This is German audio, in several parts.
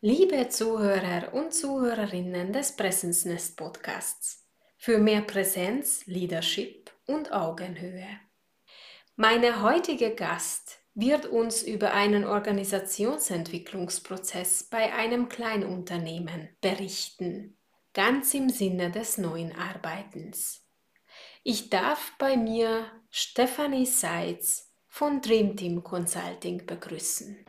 Liebe Zuhörer und Zuhörerinnen des Präsenznest Podcasts, für mehr Präsenz, Leadership und Augenhöhe. Meine heutige Gast wird uns über einen Organisationsentwicklungsprozess bei einem Kleinunternehmen berichten, ganz im Sinne des neuen Arbeitens. Ich darf bei mir Stephanie Seitz von Dream Team Consulting begrüßen.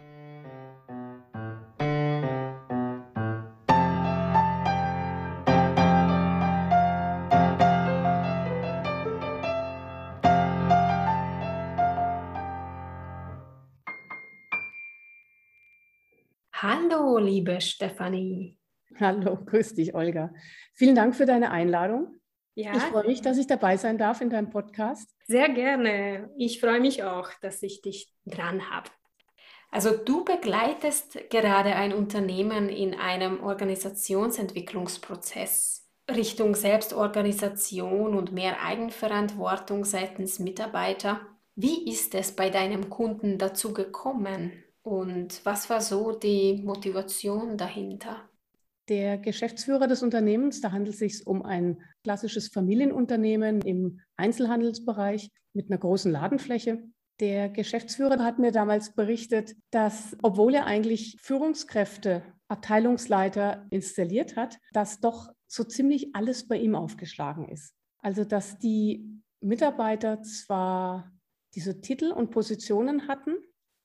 Hallo, liebe Stefanie. Hallo, grüß dich, Olga. Vielen Dank für deine Einladung. Ja. Ich freue mich, dass ich dabei sein darf in deinem Podcast. Sehr gerne. Ich freue mich auch, dass ich dich dran habe. Also du begleitest gerade ein Unternehmen in einem Organisationsentwicklungsprozess Richtung Selbstorganisation und mehr Eigenverantwortung seitens Mitarbeiter. Wie ist es bei deinem Kunden dazu gekommen? Und was war so die Motivation dahinter? Der Geschäftsführer des Unternehmens, da handelt es sich um ein klassisches Familienunternehmen im Einzelhandelsbereich mit einer großen Ladenfläche. Der Geschäftsführer hat mir damals berichtet, dass obwohl er eigentlich Führungskräfte, Abteilungsleiter installiert hat, dass doch so ziemlich alles bei ihm aufgeschlagen ist. Also dass die Mitarbeiter zwar diese Titel und Positionen hatten,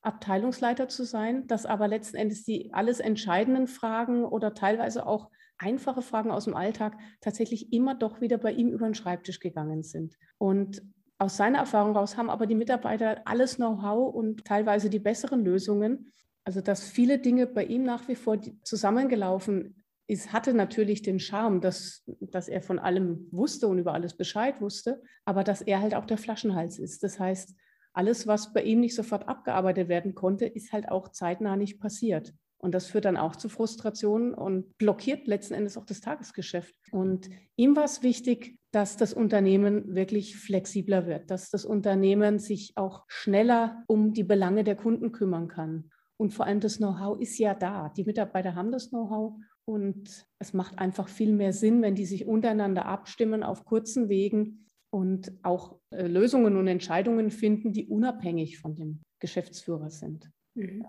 Abteilungsleiter zu sein, dass aber letzten Endes die alles entscheidenden Fragen oder teilweise auch einfache Fragen aus dem Alltag tatsächlich immer doch wieder bei ihm über den Schreibtisch gegangen sind. Und aus seiner Erfahrung heraus haben aber die Mitarbeiter alles Know-how und teilweise die besseren Lösungen. Also dass viele Dinge bei ihm nach wie vor zusammengelaufen ist, hatte natürlich den Charme, dass, dass er von allem wusste und über alles Bescheid wusste, aber dass er halt auch der Flaschenhals ist. Das heißt, alles, was bei ihm nicht sofort abgearbeitet werden konnte, ist halt auch zeitnah nicht passiert. Und das führt dann auch zu Frustrationen und blockiert letzten Endes auch das Tagesgeschäft. Und ihm war es wichtig, dass das Unternehmen wirklich flexibler wird, dass das Unternehmen sich auch schneller um die Belange der Kunden kümmern kann. Und vor allem das Know-how ist ja da. Die Mitarbeiter haben das Know-how und es macht einfach viel mehr Sinn, wenn die sich untereinander abstimmen auf kurzen Wegen und auch äh, Lösungen und Entscheidungen finden, die unabhängig von dem Geschäftsführer sind. Mhm.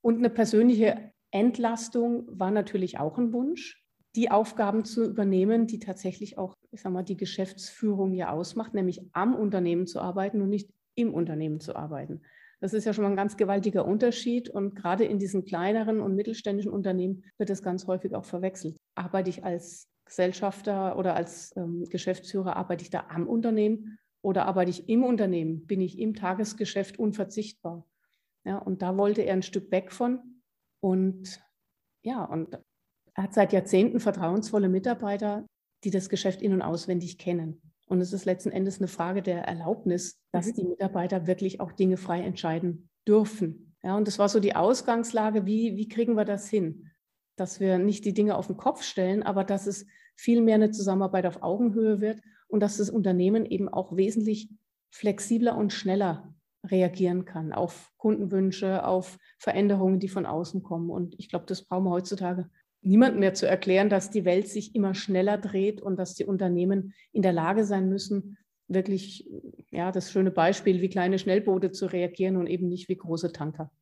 Und eine persönliche Entlastung war natürlich auch ein Wunsch, die Aufgaben zu übernehmen, die tatsächlich auch, ich sag mal, die Geschäftsführung ja ausmacht, nämlich am Unternehmen zu arbeiten und nicht im Unternehmen zu arbeiten. Das ist ja schon mal ein ganz gewaltiger Unterschied und gerade in diesen kleineren und mittelständischen Unternehmen wird das ganz häufig auch verwechselt. Arbeite ich als Gesellschafter oder als ähm, Geschäftsführer, arbeite ich da am Unternehmen oder arbeite ich im Unternehmen? Bin ich im Tagesgeschäft unverzichtbar? Ja, und da wollte er ein Stück weg von. Und ja, und er hat seit Jahrzehnten vertrauensvolle Mitarbeiter, die das Geschäft in- und auswendig kennen. Und es ist letzten Endes eine Frage der Erlaubnis, dass mhm. die Mitarbeiter wirklich auch Dinge frei entscheiden dürfen. Ja, und das war so die Ausgangslage, wie, wie kriegen wir das hin? Dass wir nicht die Dinge auf den Kopf stellen, aber dass es viel mehr eine Zusammenarbeit auf Augenhöhe wird und dass das Unternehmen eben auch wesentlich flexibler und schneller reagieren kann auf Kundenwünsche, auf Veränderungen, die von außen kommen. Und ich glaube, das brauchen wir heutzutage niemand mehr zu erklären, dass die Welt sich immer schneller dreht und dass die Unternehmen in der Lage sein müssen, wirklich, ja, das schöne Beispiel, wie kleine Schnellboote zu reagieren und eben nicht wie große Tanker.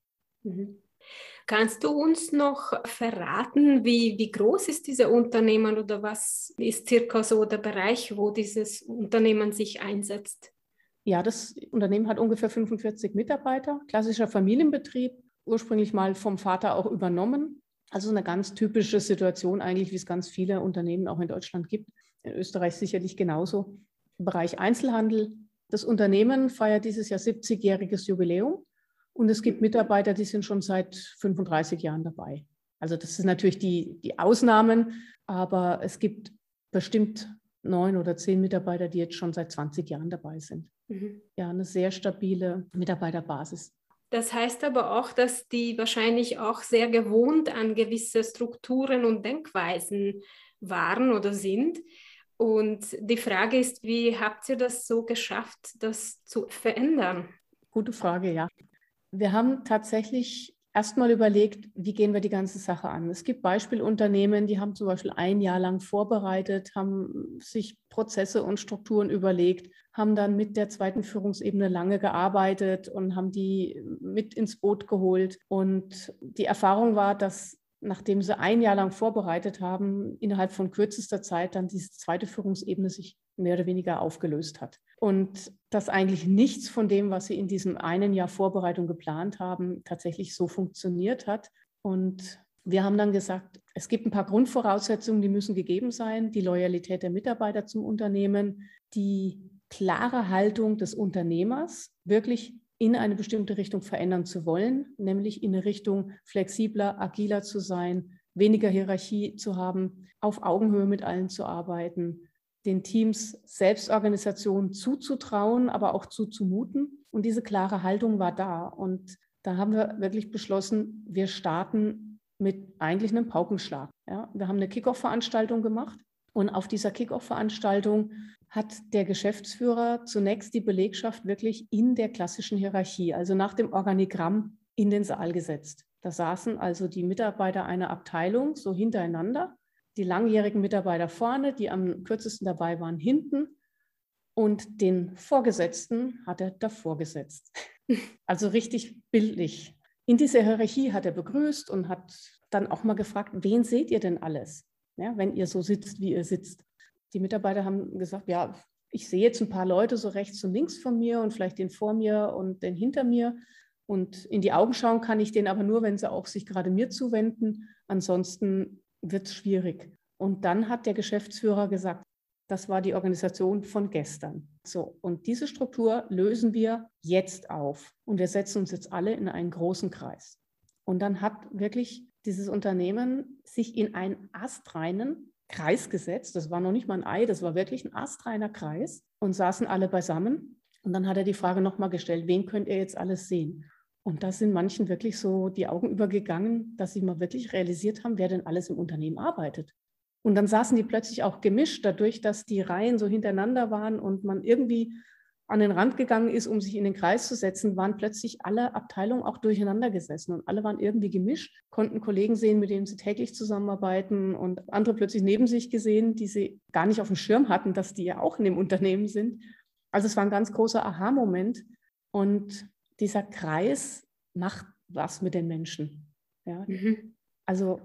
Mhm. Kannst du uns noch verraten, wie, wie groß ist dieses Unternehmen oder was ist circa so der Bereich, wo dieses Unternehmen sich einsetzt? Ja, das Unternehmen hat ungefähr 45 Mitarbeiter, klassischer Familienbetrieb, ursprünglich mal vom Vater auch übernommen. Also eine ganz typische Situation eigentlich, wie es ganz viele Unternehmen auch in Deutschland gibt. In Österreich sicherlich genauso. Im Bereich Einzelhandel. Das Unternehmen feiert dieses Jahr 70-jähriges Jubiläum. Und es gibt Mitarbeiter, die sind schon seit 35 Jahren dabei. Also das sind natürlich die, die Ausnahmen, aber es gibt bestimmt neun oder zehn Mitarbeiter, die jetzt schon seit 20 Jahren dabei sind. Mhm. Ja, eine sehr stabile Mitarbeiterbasis. Das heißt aber auch, dass die wahrscheinlich auch sehr gewohnt an gewisse Strukturen und Denkweisen waren oder sind. Und die Frage ist, wie habt ihr das so geschafft, das zu verändern? Gute Frage, ja. Wir haben tatsächlich erstmal überlegt, wie gehen wir die ganze Sache an. Es gibt Beispielunternehmen, die haben zum Beispiel ein Jahr lang vorbereitet, haben sich Prozesse und Strukturen überlegt, haben dann mit der zweiten Führungsebene lange gearbeitet und haben die mit ins Boot geholt. Und die Erfahrung war, dass nachdem sie ein Jahr lang vorbereitet haben, innerhalb von kürzester Zeit dann diese zweite Führungsebene sich mehr oder weniger aufgelöst hat. Und dass eigentlich nichts von dem, was sie in diesem einen Jahr Vorbereitung geplant haben, tatsächlich so funktioniert hat. Und wir haben dann gesagt, es gibt ein paar Grundvoraussetzungen, die müssen gegeben sein. Die Loyalität der Mitarbeiter zum Unternehmen, die klare Haltung des Unternehmers, wirklich in eine bestimmte Richtung verändern zu wollen, nämlich in eine Richtung flexibler, agiler zu sein, weniger Hierarchie zu haben, auf Augenhöhe mit allen zu arbeiten, den Teams Selbstorganisation zuzutrauen, aber auch zuzumuten. Und diese klare Haltung war da. Und da haben wir wirklich beschlossen, wir starten mit eigentlich einem Paukenschlag. Ja, wir haben eine Kickoff-Veranstaltung gemacht. Und auf dieser Kickoff-Veranstaltung hat der Geschäftsführer zunächst die Belegschaft wirklich in der klassischen Hierarchie, also nach dem Organigramm, in den Saal gesetzt. Da saßen also die Mitarbeiter einer Abteilung so hintereinander die langjährigen Mitarbeiter vorne, die am kürzesten dabei waren hinten und den Vorgesetzten hat er davor gesetzt. Also richtig bildlich. In dieser Hierarchie hat er begrüßt und hat dann auch mal gefragt, wen seht ihr denn alles, ja, wenn ihr so sitzt, wie ihr sitzt. Die Mitarbeiter haben gesagt, ja, ich sehe jetzt ein paar Leute so rechts und links von mir und vielleicht den vor mir und den hinter mir. Und in die Augen schauen kann ich den aber nur, wenn sie auch sich gerade mir zuwenden. Ansonsten wird es schwierig. Und dann hat der Geschäftsführer gesagt, das war die Organisation von gestern. So, und diese Struktur lösen wir jetzt auf. Und wir setzen uns jetzt alle in einen großen Kreis. Und dann hat wirklich dieses Unternehmen sich in einen astreinen Kreis gesetzt. Das war noch nicht mal ein Ei, das war wirklich ein astreiner Kreis und saßen alle beisammen. Und dann hat er die Frage nochmal gestellt, wen könnt ihr jetzt alles sehen? Und da sind manchen wirklich so die Augen übergegangen, dass sie mal wirklich realisiert haben, wer denn alles im Unternehmen arbeitet. Und dann saßen die plötzlich auch gemischt, dadurch, dass die Reihen so hintereinander waren und man irgendwie an den Rand gegangen ist, um sich in den Kreis zu setzen, waren plötzlich alle Abteilungen auch durcheinander gesessen und alle waren irgendwie gemischt, konnten Kollegen sehen, mit denen sie täglich zusammenarbeiten und andere plötzlich neben sich gesehen, die sie gar nicht auf dem Schirm hatten, dass die ja auch in dem Unternehmen sind. Also es war ein ganz großer Aha-Moment und dieser Kreis macht was mit den Menschen. Ja? Mhm. Also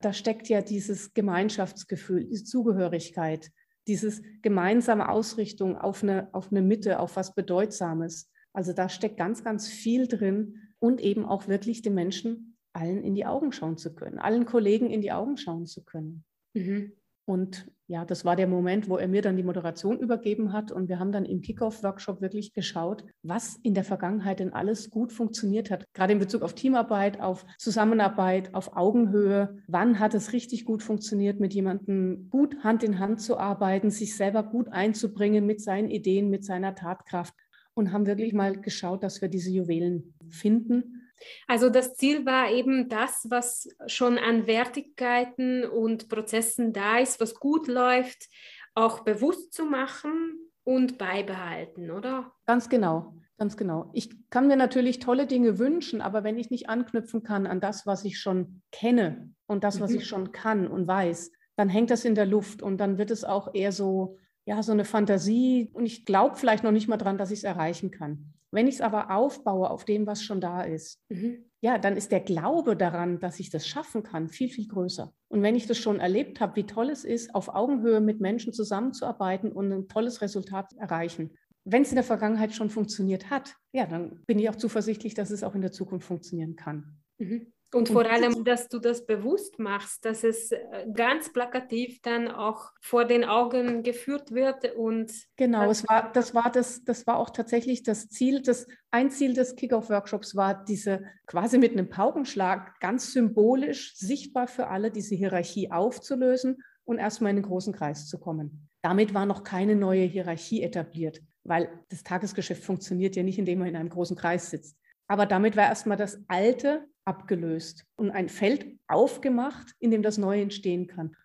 da steckt ja dieses Gemeinschaftsgefühl, diese Zugehörigkeit, dieses gemeinsame Ausrichtung auf eine, auf eine Mitte, auf was Bedeutsames. Also da steckt ganz, ganz viel drin und eben auch wirklich den Menschen allen in die Augen schauen zu können, allen Kollegen in die Augen schauen zu können. Mhm. Und ja, das war der Moment, wo er mir dann die Moderation übergeben hat. Und wir haben dann im Kickoff-Workshop wirklich geschaut, was in der Vergangenheit denn alles gut funktioniert hat. Gerade in Bezug auf Teamarbeit, auf Zusammenarbeit, auf Augenhöhe. Wann hat es richtig gut funktioniert, mit jemandem gut Hand in Hand zu arbeiten, sich selber gut einzubringen mit seinen Ideen, mit seiner Tatkraft. Und haben wirklich mal geschaut, dass wir diese Juwelen finden also das Ziel war eben das, was schon an Wertigkeiten und Prozessen da ist, was gut läuft, auch bewusst zu machen und beibehalten, oder? Ganz genau, ganz genau. Ich kann mir natürlich tolle Dinge wünschen, aber wenn ich nicht anknüpfen kann an das, was ich schon kenne und das, was mhm. ich schon kann und weiß, dann hängt das in der Luft und dann wird es auch eher so, ja, so eine Fantasie und ich glaube vielleicht noch nicht mal dran, dass ich es erreichen kann. Wenn ich es aber aufbaue auf dem, was schon da ist, mhm. ja, dann ist der Glaube daran, dass ich das schaffen kann, viel, viel größer. Und wenn ich das schon erlebt habe, wie toll es ist, auf Augenhöhe mit Menschen zusammenzuarbeiten und ein tolles Resultat zu erreichen, wenn es in der Vergangenheit schon funktioniert hat, ja, dann bin ich auch zuversichtlich, dass es auch in der Zukunft funktionieren kann. Mhm. Und vor allem, dass du das bewusst machst, dass es äh, ganz plakativ dann auch vor den Augen geführt wird und genau, es war, das war das, das war auch tatsächlich das Ziel, das ein Ziel des Kickoff-Workshops war, diese quasi mit einem Paukenschlag ganz symbolisch sichtbar für alle diese Hierarchie aufzulösen und erstmal in den großen Kreis zu kommen. Damit war noch keine neue Hierarchie etabliert, weil das Tagesgeschäft funktioniert ja nicht, indem man in einem großen Kreis sitzt. Aber damit war erstmal das Alte abgelöst und ein Feld aufgemacht, in dem das Neue entstehen kann.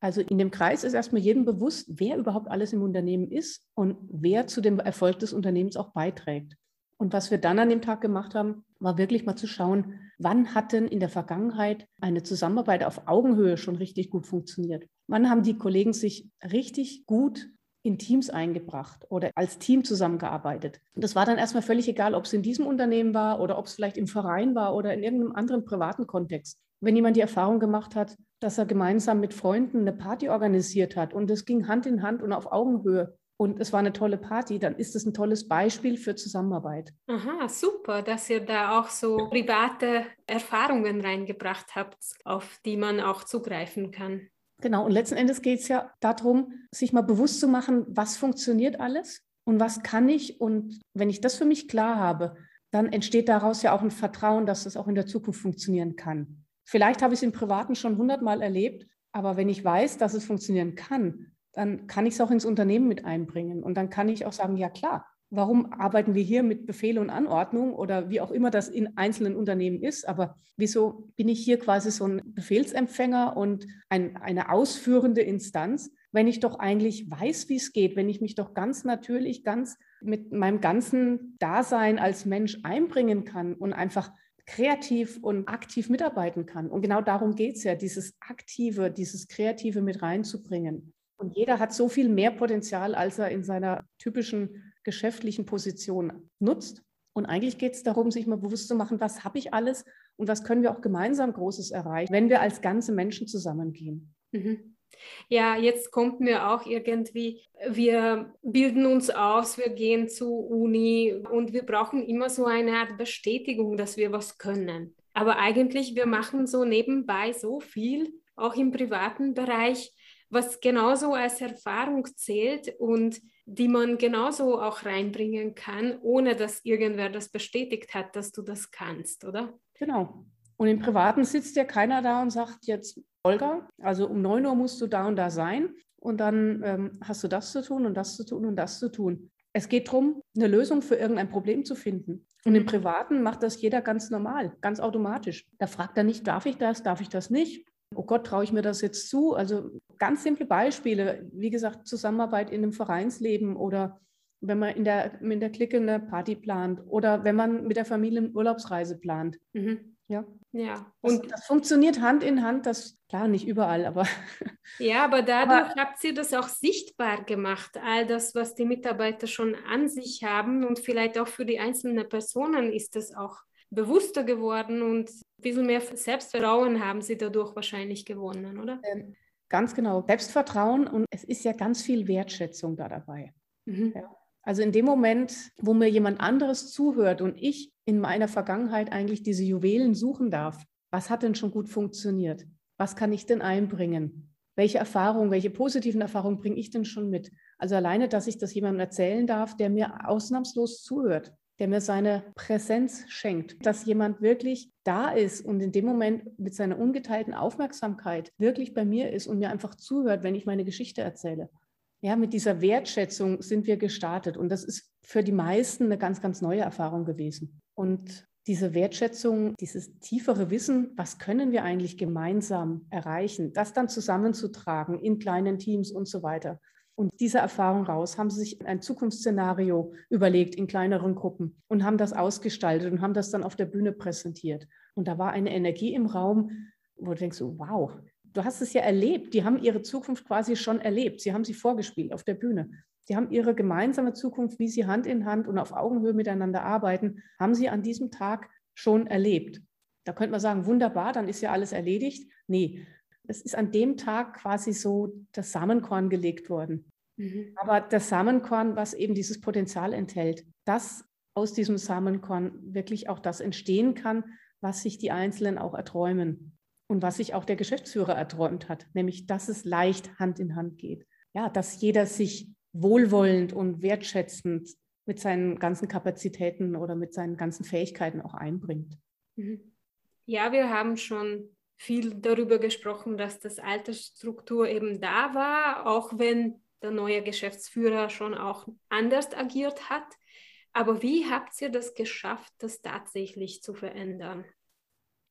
Also in dem Kreis ist erstmal jedem bewusst, wer überhaupt alles im Unternehmen ist und wer zu dem Erfolg des Unternehmens auch beiträgt. Und was wir dann an dem Tag gemacht haben, war wirklich mal zu schauen, wann hat denn in der Vergangenheit eine Zusammenarbeit auf Augenhöhe schon richtig gut funktioniert? Wann haben die Kollegen sich richtig gut in Teams eingebracht oder als Team zusammengearbeitet. Und das war dann erstmal völlig egal, ob es in diesem Unternehmen war oder ob es vielleicht im Verein war oder in irgendeinem anderen privaten Kontext. Wenn jemand die Erfahrung gemacht hat, dass er gemeinsam mit Freunden eine Party organisiert hat und es ging Hand in Hand und auf Augenhöhe und es war eine tolle Party, dann ist es ein tolles Beispiel für Zusammenarbeit. Aha, super, dass ihr da auch so private Erfahrungen reingebracht habt, auf die man auch zugreifen kann. Genau, und letzten Endes geht es ja darum, sich mal bewusst zu machen, was funktioniert alles und was kann ich. Und wenn ich das für mich klar habe, dann entsteht daraus ja auch ein Vertrauen, dass das auch in der Zukunft funktionieren kann. Vielleicht habe ich es im Privaten schon hundertmal erlebt, aber wenn ich weiß, dass es funktionieren kann, dann kann ich es auch ins Unternehmen mit einbringen. Und dann kann ich auch sagen, ja klar, warum arbeiten wir hier mit Befehl und Anordnung oder wie auch immer das in einzelnen Unternehmen ist. Aber wieso bin ich hier quasi so ein Befehlsempfänger und ein, eine ausführende Instanz, wenn ich doch eigentlich weiß, wie es geht, wenn ich mich doch ganz natürlich, ganz mit meinem ganzen Dasein als Mensch einbringen kann und einfach kreativ und aktiv mitarbeiten kann. Und genau darum geht es ja, dieses Aktive, dieses Kreative mit reinzubringen. Und jeder hat so viel mehr Potenzial, als er in seiner typischen geschäftlichen Position nutzt. Und eigentlich geht es darum, sich mal bewusst zu machen, was habe ich alles und was können wir auch gemeinsam Großes erreichen, wenn wir als ganze Menschen zusammengehen. Mhm. Ja, jetzt kommt mir auch irgendwie, wir bilden uns aus, wir gehen zur Uni und wir brauchen immer so eine Art Bestätigung, dass wir was können. Aber eigentlich, wir machen so nebenbei so viel, auch im privaten Bereich, was genauso als Erfahrung zählt und die man genauso auch reinbringen kann, ohne dass irgendwer das bestätigt hat, dass du das kannst, oder? Genau. Und im Privaten sitzt ja keiner da und sagt jetzt, Olga, also um 9 Uhr musst du da und da sein und dann ähm, hast du das zu tun und das zu tun und das zu tun. Es geht darum, eine Lösung für irgendein Problem zu finden. Und im Privaten macht das jeder ganz normal, ganz automatisch. Da fragt er nicht, darf ich das, darf ich das nicht? Oh Gott, traue ich mir das jetzt zu? Also ganz simple Beispiele, wie gesagt, Zusammenarbeit in einem Vereinsleben oder wenn man in der, in der Clique eine Party plant oder wenn man mit der Familie eine Urlaubsreise plant. Mhm. Ja. Ja. Und das, das, funktioniert Hand in Hand, das klar nicht überall, aber. Ja, aber dadurch aber, habt ihr das auch sichtbar gemacht, all das, was die Mitarbeiter schon an sich haben und vielleicht auch für die einzelnen Personen ist das auch bewusster geworden und ein bisschen mehr Selbstvertrauen haben Sie dadurch wahrscheinlich gewonnen, oder? Ähm, ganz genau. Selbstvertrauen und es ist ja ganz viel Wertschätzung da dabei. Mhm. Ja. Also in dem Moment, wo mir jemand anderes zuhört und ich in meiner Vergangenheit eigentlich diese Juwelen suchen darf, was hat denn schon gut funktioniert? Was kann ich denn einbringen? Welche Erfahrungen, welche positiven Erfahrungen bringe ich denn schon mit? Also alleine, dass ich das jemandem erzählen darf, der mir ausnahmslos zuhört, der mir seine Präsenz schenkt, dass jemand wirklich da ist und in dem Moment mit seiner ungeteilten Aufmerksamkeit wirklich bei mir ist und mir einfach zuhört, wenn ich meine Geschichte erzähle. Ja, mit dieser Wertschätzung sind wir gestartet und das ist für die meisten eine ganz, ganz neue Erfahrung gewesen. Und diese Wertschätzung, dieses tiefere Wissen, was können wir eigentlich gemeinsam erreichen, das dann zusammenzutragen in kleinen Teams und so weiter. Und dieser Erfahrung raus haben sie sich ein Zukunftsszenario überlegt in kleineren Gruppen und haben das ausgestaltet und haben das dann auf der Bühne präsentiert. Und da war eine Energie im Raum, wo du denkst, wow, du hast es ja erlebt. Die haben ihre Zukunft quasi schon erlebt. Sie haben sie vorgespielt auf der Bühne. Sie haben ihre gemeinsame Zukunft, wie sie Hand in Hand und auf Augenhöhe miteinander arbeiten, haben sie an diesem Tag schon erlebt. Da könnte man sagen, wunderbar, dann ist ja alles erledigt. Nee, es ist an dem Tag quasi so das Samenkorn gelegt worden. Mhm. Aber das Samenkorn, was eben dieses Potenzial enthält, dass aus diesem Samenkorn wirklich auch das entstehen kann, was sich die Einzelnen auch erträumen und was sich auch der Geschäftsführer erträumt hat, nämlich dass es leicht Hand in Hand geht. Ja, dass jeder sich wohlwollend und wertschätzend mit seinen ganzen Kapazitäten oder mit seinen ganzen Fähigkeiten auch einbringt. Mhm. Ja, wir haben schon viel darüber gesprochen, dass das Altersstruktur eben da war, auch wenn der neue Geschäftsführer schon auch anders agiert hat. Aber wie habt ihr das geschafft, das tatsächlich zu verändern?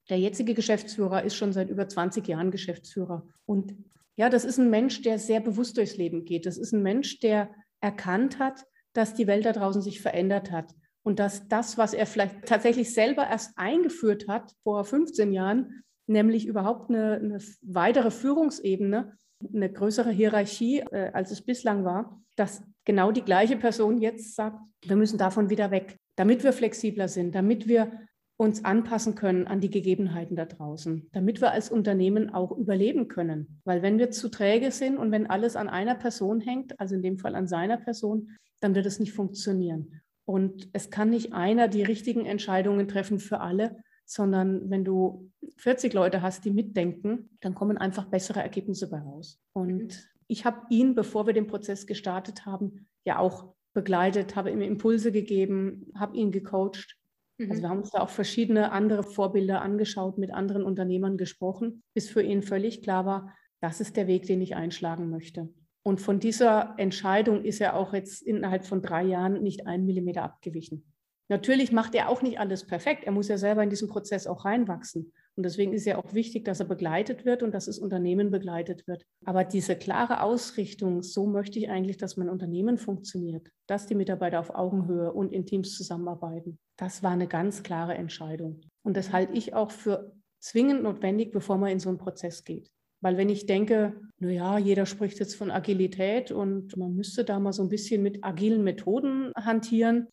Der jetzige Geschäftsführer ist schon seit über 20 Jahren Geschäftsführer. Und ja, das ist ein Mensch, der sehr bewusst durchs Leben geht. Das ist ein Mensch, der erkannt hat, dass die Welt da draußen sich verändert hat Und dass das, was er vielleicht tatsächlich selber erst eingeführt hat vor 15 Jahren, nämlich überhaupt eine, eine weitere Führungsebene, eine größere Hierarchie, äh, als es bislang war, dass genau die gleiche Person jetzt sagt, wir müssen davon wieder weg, damit wir flexibler sind, damit wir uns anpassen können an die Gegebenheiten da draußen, damit wir als Unternehmen auch überleben können. Weil wenn wir zu träge sind und wenn alles an einer Person hängt, also in dem Fall an seiner Person, dann wird es nicht funktionieren. Und es kann nicht einer die richtigen Entscheidungen treffen für alle, sondern wenn du 40 Leute hast, die mitdenken, dann kommen einfach bessere Ergebnisse bei raus. Und mhm. ich habe ihn, bevor wir den Prozess gestartet haben, ja auch begleitet, habe ihm Impulse gegeben, habe ihn gecoacht also mhm. wir haben uns da auch verschiedene andere Vorbilder angeschaut, mit anderen Unternehmern gesprochen, bis für ihn völlig klar war, das ist der Weg, den ich einschlagen möchte. Und von dieser Entscheidung ist er auch jetzt innerhalb von drei Jahren nicht einen Millimeter abgewichen. Natürlich macht er auch nicht alles perfekt. Er muss ja selber in diesen Prozess auch reinwachsen. Und deswegen ist ja auch wichtig, dass er begleitet wird und dass das Unternehmen begleitet wird. Aber diese klare Ausrichtung, so möchte ich eigentlich, dass mein Unternehmen funktioniert, dass die Mitarbeiter auf Augenhöhe und in Teams zusammenarbeiten, das war eine ganz klare Entscheidung. Und das halte ich auch für zwingend notwendig, bevor man in so einen Prozess geht. Weil wenn ich denke, naja, jeder spricht jetzt von Agilität und man müsste da mal so ein bisschen mit agilen Methoden hantieren,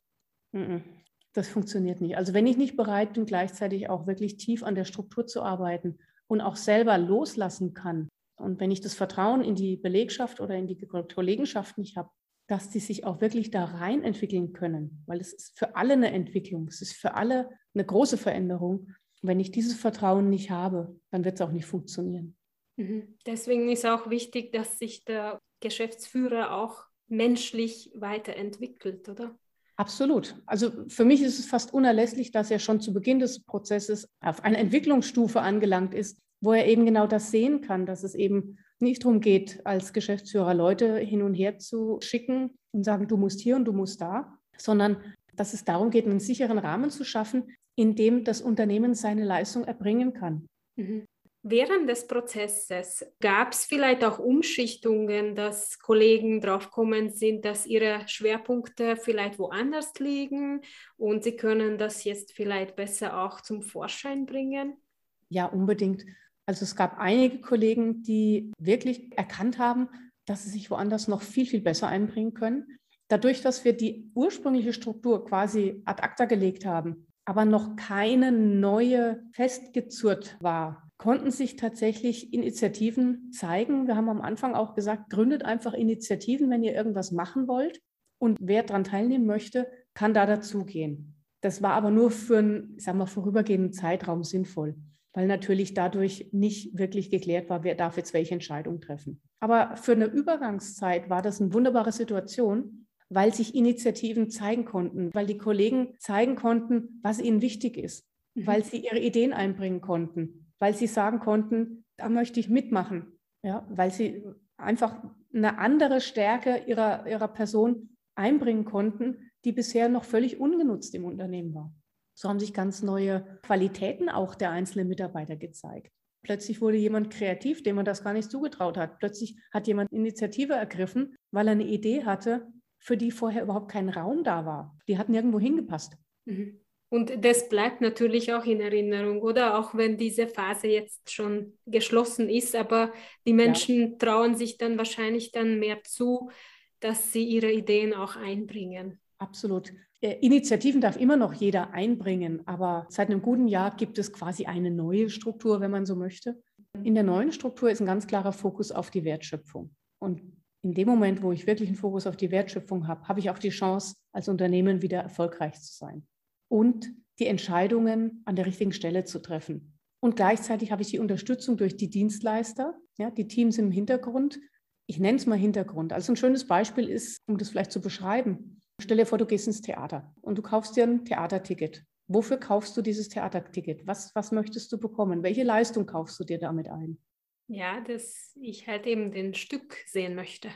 das funktioniert nicht. Also wenn ich nicht bereit bin, gleichzeitig auch wirklich tief an der Struktur zu arbeiten und auch selber loslassen kann, und wenn ich das Vertrauen in die Belegschaft oder in die Kollegenschaft nicht habe, dass die sich auch wirklich da rein entwickeln können, weil es ist für alle eine Entwicklung, es ist für alle eine große Veränderung. Wenn ich dieses Vertrauen nicht habe, dann wird es auch nicht funktionieren. Mhm. Deswegen ist auch wichtig, dass sich der Geschäftsführer auch menschlich weiterentwickelt, oder? Absolut. Also für mich ist es fast unerlässlich, dass er schon zu Beginn des Prozesses auf einer Entwicklungsstufe angelangt ist, wo er eben genau das sehen kann, dass es eben nicht darum geht, als Geschäftsführer Leute hin und her zu schicken und sagen, du musst hier und du musst da, sondern dass es darum geht, einen sicheren Rahmen zu schaffen, in dem das Unternehmen seine Leistung erbringen kann. Mhm. Während des Prozesses gab es vielleicht auch Umschichtungen, dass Kollegen draufgekommen sind, dass ihre Schwerpunkte vielleicht woanders liegen und sie können das jetzt vielleicht besser auch zum Vorschein bringen? Ja, unbedingt. Also es gab einige Kollegen, die wirklich erkannt haben, dass sie sich woanders noch viel, viel besser einbringen können. Dadurch, dass wir die ursprüngliche Struktur quasi ad acta gelegt haben, aber noch keine neue festgezurrt war, konnten sich tatsächlich Initiativen zeigen. Wir haben am Anfang auch gesagt, gründet einfach Initiativen, wenn ihr irgendwas machen wollt. Und wer daran teilnehmen möchte, kann da dazugehen. Das war aber nur für einen, sagen wir, vorübergehenden Zeitraum sinnvoll, weil natürlich dadurch nicht wirklich geklärt war, wer darf jetzt welche Entscheidung treffen. Aber für eine Übergangszeit war das eine wunderbare Situation, weil sich Initiativen zeigen konnten, weil die Kollegen zeigen konnten, was ihnen wichtig ist, mhm. weil sie ihre Ideen einbringen konnten, weil sie sagen konnten, da möchte ich mitmachen, ja, weil sie einfach eine andere Stärke ihrer, ihrer Person einbringen konnten, die bisher noch völlig ungenutzt im Unternehmen war. So haben sich ganz neue Qualitäten auch der einzelnen Mitarbeiter gezeigt. Plötzlich wurde jemand kreativ, dem man das gar nicht zugetraut hat. Plötzlich hat jemand Initiative ergriffen, weil er eine Idee hatte, für die vorher überhaupt kein Raum da war. Die hat nirgendwo hingepasst. Mhm. Und das bleibt natürlich auch in Erinnerung, oder? Auch wenn diese Phase jetzt schon geschlossen ist, aber die Menschen ja. trauen sich dann wahrscheinlich dann mehr zu, dass sie ihre Ideen auch einbringen. Absolut. Äh, Initiativen darf immer noch jeder einbringen, aber seit einem guten Jahr gibt es quasi eine neue Struktur, wenn man so möchte. In der neuen Struktur ist ein ganz klarer Fokus auf die Wertschöpfung. Und in dem Moment, wo ich wirklich einen Fokus auf die Wertschöpfung habe, habe ich auch die Chance, als Unternehmen wieder erfolgreich zu sein und die Entscheidungen an der richtigen Stelle zu treffen. Und gleichzeitig habe ich die Unterstützung durch die Dienstleister, ja, die Teams im Hintergrund. Ich nenne es mal Hintergrund. Also ein schönes Beispiel ist, um das vielleicht zu beschreiben. Stell dir vor, du gehst ins Theater und du kaufst dir ein Theaterticket. Wofür kaufst du dieses Theaterticket? Was, was möchtest du bekommen? Welche Leistung kaufst du dir damit ein? Ja, dass ich halt eben den Stück sehen möchte.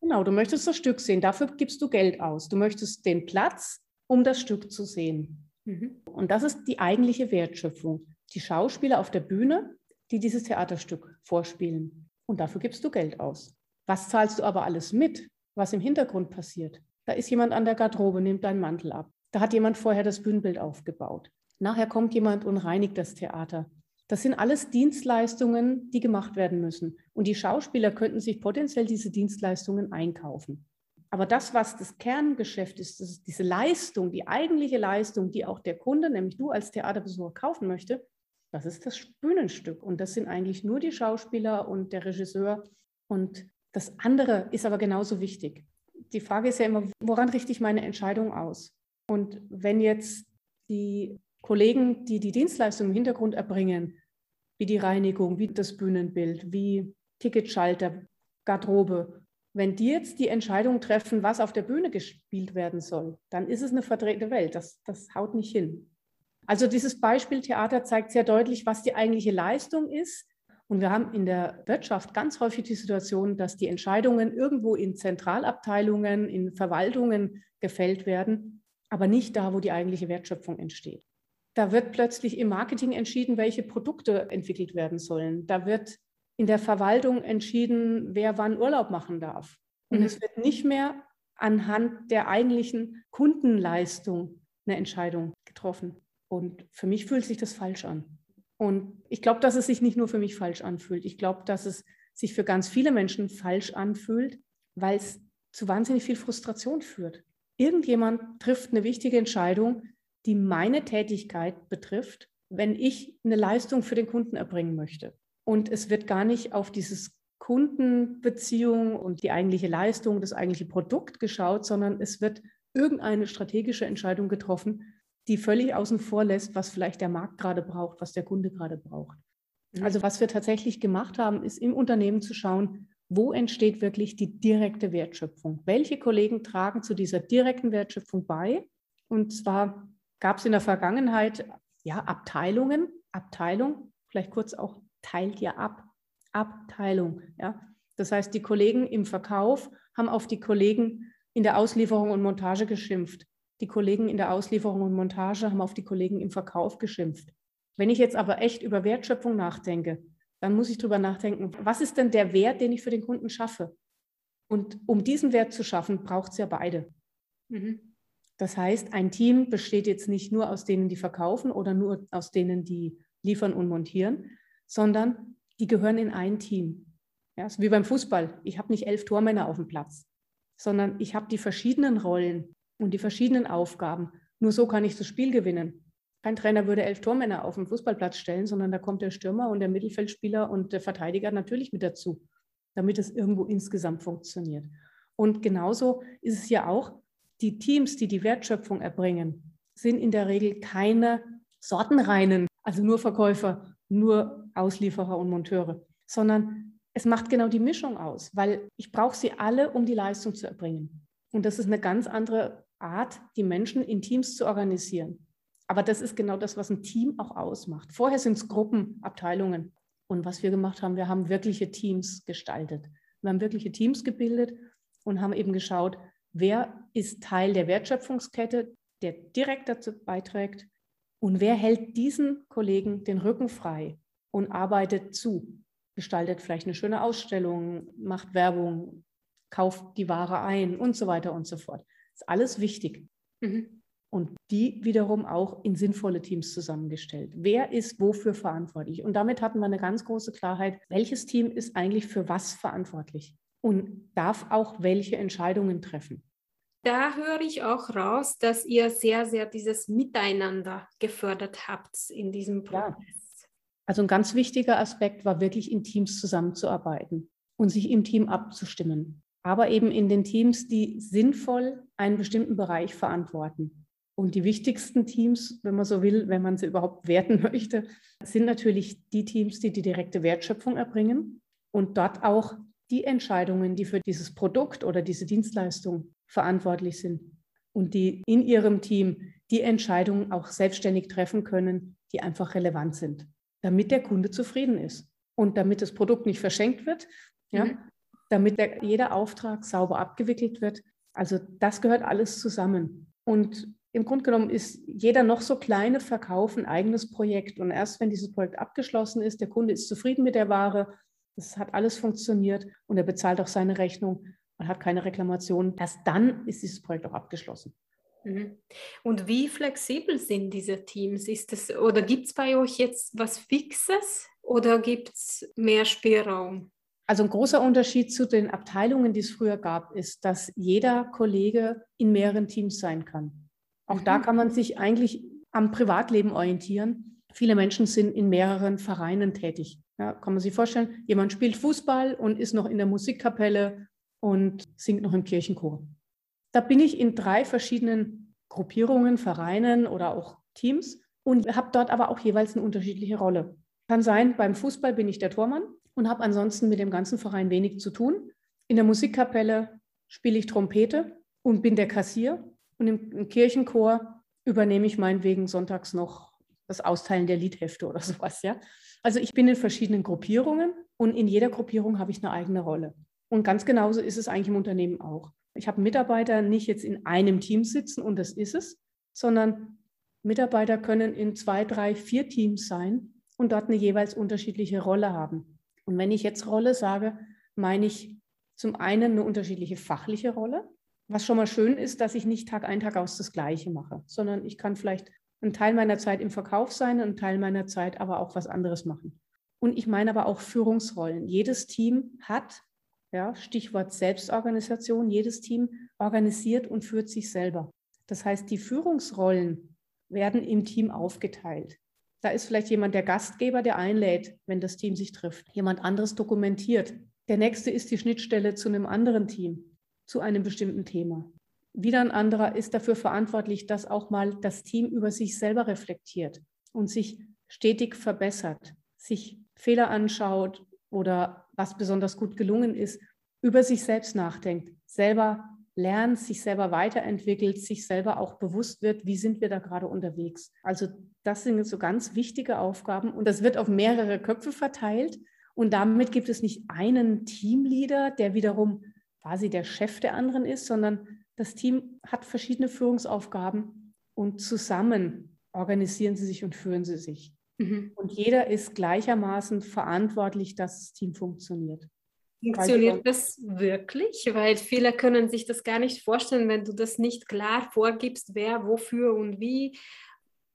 Genau, du möchtest das Stück sehen. Dafür gibst du Geld aus. Du möchtest den Platz, um das Stück zu sehen. Mhm. Und das ist die eigentliche Wertschöpfung. Die Schauspieler auf der Bühne, die dieses Theaterstück vorspielen. Und dafür gibst du Geld aus. Was zahlst du aber alles mit, was im Hintergrund passiert? Da ist jemand an der Garderobe, nimmt deinen Mantel ab. Da hat jemand vorher das Bühnenbild aufgebaut. Nachher kommt jemand und reinigt das Theater. Das sind alles Dienstleistungen, die gemacht werden müssen. Und die Schauspieler könnten sich potenziell diese Dienstleistungen einkaufen. Aber das, was das Kerngeschäft ist, das ist diese Leistung, die eigentliche Leistung, die auch der Kunde, nämlich du als Theaterbesucher, kaufen möchte, das ist das Bühnenstück. Und das sind eigentlich nur die Schauspieler und der Regisseur. Und das andere ist aber genauso wichtig. Die Frage ist ja immer, woran richte ich meine Entscheidung aus? Und wenn jetzt die Kollegen, die die Dienstleistung im Hintergrund erbringen, wie die Reinigung, wie das Bühnenbild, wie Ticketschalter, Garderobe, wenn die jetzt die Entscheidung treffen, was auf der Bühne gespielt werden soll, dann ist es eine verdrehte Welt. Das, das haut nicht hin. Also dieses Beispiel Theater zeigt sehr deutlich, was die eigentliche Leistung ist. Und wir haben in der Wirtschaft ganz häufig die Situation, dass die Entscheidungen irgendwo in Zentralabteilungen, in Verwaltungen gefällt werden, aber nicht da, wo die eigentliche Wertschöpfung entsteht. Da wird plötzlich im Marketing entschieden, welche Produkte entwickelt werden sollen. Da wird in der Verwaltung entschieden, wer wann Urlaub machen darf. Und mhm. es wird nicht mehr anhand der eigentlichen Kundenleistung eine Entscheidung getroffen. Und für mich fühlt sich das falsch an. Und ich glaube, dass es sich nicht nur für mich falsch anfühlt. Ich glaube, dass es sich für ganz viele Menschen falsch anfühlt, weil es zu wahnsinnig viel Frustration führt. Irgendjemand trifft eine wichtige Entscheidung, die meine Tätigkeit betrifft, wenn ich eine Leistung für den Kunden erbringen möchte. Und es wird gar nicht auf dieses Kundenbeziehung und die eigentliche Leistung, das eigentliche Produkt geschaut, sondern es wird irgendeine strategische Entscheidung getroffen, die völlig außen vor lässt, was vielleicht der Markt gerade braucht, was der Kunde gerade braucht. Mhm. Also was wir tatsächlich gemacht haben, ist im Unternehmen zu schauen, wo entsteht wirklich die direkte Wertschöpfung? Welche Kollegen tragen zu dieser direkten Wertschöpfung bei? Und zwar gab es in der Vergangenheit ja Abteilungen, Abteilung, vielleicht kurz auch teilt ihr ab, Abteilung. Ja? Das heißt, die Kollegen im Verkauf haben auf die Kollegen in der Auslieferung und Montage geschimpft. Die Kollegen in der Auslieferung und Montage haben auf die Kollegen im Verkauf geschimpft. Wenn ich jetzt aber echt über Wertschöpfung nachdenke, dann muss ich darüber nachdenken, was ist denn der Wert, den ich für den Kunden schaffe? Und um diesen Wert zu schaffen, braucht es ja beide. Mhm. Das heißt, ein Team besteht jetzt nicht nur aus denen, die verkaufen oder nur aus denen, die liefern und montieren, sondern die gehören in ein Team. Ja, ist wie beim Fußball. Ich habe nicht elf Tormänner auf dem Platz, sondern ich habe die verschiedenen Rollen und die verschiedenen Aufgaben. Nur so kann ich das Spiel gewinnen. Kein Trainer würde elf Tormänner auf den Fußballplatz stellen, sondern da kommt der Stürmer und der Mittelfeldspieler und der Verteidiger natürlich mit dazu, damit es irgendwo insgesamt funktioniert. Und genauso ist es ja auch, die Teams, die die Wertschöpfung erbringen, sind in der Regel keine sortenreinen, also nur Verkäufer, nur Auslieferer und Monteure, sondern es macht genau die Mischung aus, weil ich brauche sie alle, um die Leistung zu erbringen. Und das ist eine ganz andere Art, die Menschen in Teams zu organisieren. Aber das ist genau das, was ein Team auch ausmacht. Vorher sind es Gruppen, Abteilungen. Und was wir gemacht haben, wir haben wirkliche Teams gestaltet. Wir haben wirkliche Teams gebildet und haben eben geschaut, wer ist Teil der Wertschöpfungskette, der direkt dazu beiträgt und wer hält diesen Kollegen den Rücken frei und arbeitet zu, gestaltet vielleicht eine schöne Ausstellung, macht Werbung, kauft die Ware ein und so weiter und so fort. Das ist alles wichtig. Mhm. Und die wiederum auch in sinnvolle Teams zusammengestellt. Wer ist wofür verantwortlich? Und damit hatten wir eine ganz große Klarheit, welches Team ist eigentlich für was verantwortlich und darf auch welche Entscheidungen treffen. Da höre ich auch raus, dass ihr sehr, sehr dieses Miteinander gefördert habt in diesem Prozess. Ja. Also ein ganz wichtiger Aspekt war wirklich in Teams zusammenzuarbeiten und sich im Team abzustimmen. Aber eben in den Teams, die sinnvoll einen bestimmten Bereich verantworten. Und die wichtigsten Teams, wenn man so will, wenn man sie überhaupt werten möchte, sind natürlich die Teams, die die direkte Wertschöpfung erbringen und dort auch die Entscheidungen, die für dieses Produkt oder diese Dienstleistung verantwortlich sind und die in ihrem Team die Entscheidungen auch selbstständig treffen können, die einfach relevant sind, damit der Kunde zufrieden ist und damit das Produkt nicht verschenkt wird, ja, mhm. damit der, jeder Auftrag sauber abgewickelt wird. Also das gehört alles zusammen. Und im Grunde genommen ist jeder noch so kleine Verkauf ein eigenes Projekt. Und erst wenn dieses Projekt abgeschlossen ist, der Kunde ist zufrieden mit der Ware, es hat alles funktioniert und er bezahlt auch seine Rechnung und hat keine Reklamation. Erst dann ist dieses Projekt auch abgeschlossen. Mhm. Und wie flexibel sind diese Teams? Ist es, oder gibt es bei euch jetzt was Fixes oder gibt es mehr Spielraum? Also ein großer Unterschied zu den Abteilungen, die es früher gab, ist, dass jeder Kollege in mehreren Teams sein kann. Auch mhm. da kann man sich eigentlich am Privatleben orientieren. Viele Menschen sind in mehreren Vereinen tätig. Ja, kann man sich vorstellen, jemand spielt Fußball und ist noch in der Musikkapelle und singt noch im Kirchenchor. Da bin ich in drei verschiedenen Gruppierungen, Vereinen oder auch Teams und habe dort aber auch jeweils eine unterschiedliche Rolle. Kann sein, beim Fußball bin ich der Tormann und habe ansonsten mit dem ganzen Verein wenig zu tun. In der Musikkapelle spiele ich Trompete und bin der Kassier. Und im, im Kirchenchor übernehme ich meinetwegen sonntags noch das Austeilen der Liedhefte oder sowas. Ja? Also ich bin in verschiedenen Gruppierungen und in jeder Gruppierung habe ich eine eigene Rolle. Und ganz genauso ist es eigentlich im Unternehmen auch. Ich habe Mitarbeiter nicht jetzt in einem Team sitzen und das ist es, sondern Mitarbeiter können in zwei, drei, vier Teams sein und dort eine jeweils unterschiedliche Rolle haben. Und wenn ich jetzt Rolle sage, meine ich zum einen eine unterschiedliche fachliche Rolle, was schon mal schön ist, dass ich nicht Tag ein, Tag aus das Gleiche mache, sondern ich kann vielleicht einen Teil meiner Zeit im Verkauf sein, einen Teil meiner Zeit aber auch was anderes machen. Und ich meine aber auch Führungsrollen. Jedes Team hat ja, Stichwort Selbstorganisation. Jedes Team organisiert und führt sich selber. Das heißt, die Führungsrollen werden im Team aufgeteilt. Da ist vielleicht jemand der Gastgeber, der einlädt, wenn das Team sich trifft. Jemand anderes dokumentiert. Der nächste ist die Schnittstelle zu einem anderen Team, zu einem bestimmten Thema. Wieder ein anderer ist dafür verantwortlich, dass auch mal das Team über sich selber reflektiert und sich stetig verbessert, sich Fehler anschaut oder was besonders gut gelungen ist, über sich selbst nachdenkt, selber lernt, sich selber weiterentwickelt, sich selber auch bewusst wird, wie sind wir da gerade unterwegs. Also das sind so ganz wichtige Aufgaben und das wird auf mehrere Köpfe verteilt und damit gibt es nicht einen Teamleader, der wiederum quasi der Chef der anderen ist, sondern das Team hat verschiedene Führungsaufgaben und zusammen organisieren sie sich und führen sie sich. Mhm. Und jeder ist gleichermaßen verantwortlich, dass das Team funktioniert. Funktioniert das wirklich? Weil viele können sich das gar nicht vorstellen, wenn du das nicht klar vorgibst, wer, wofür und wie.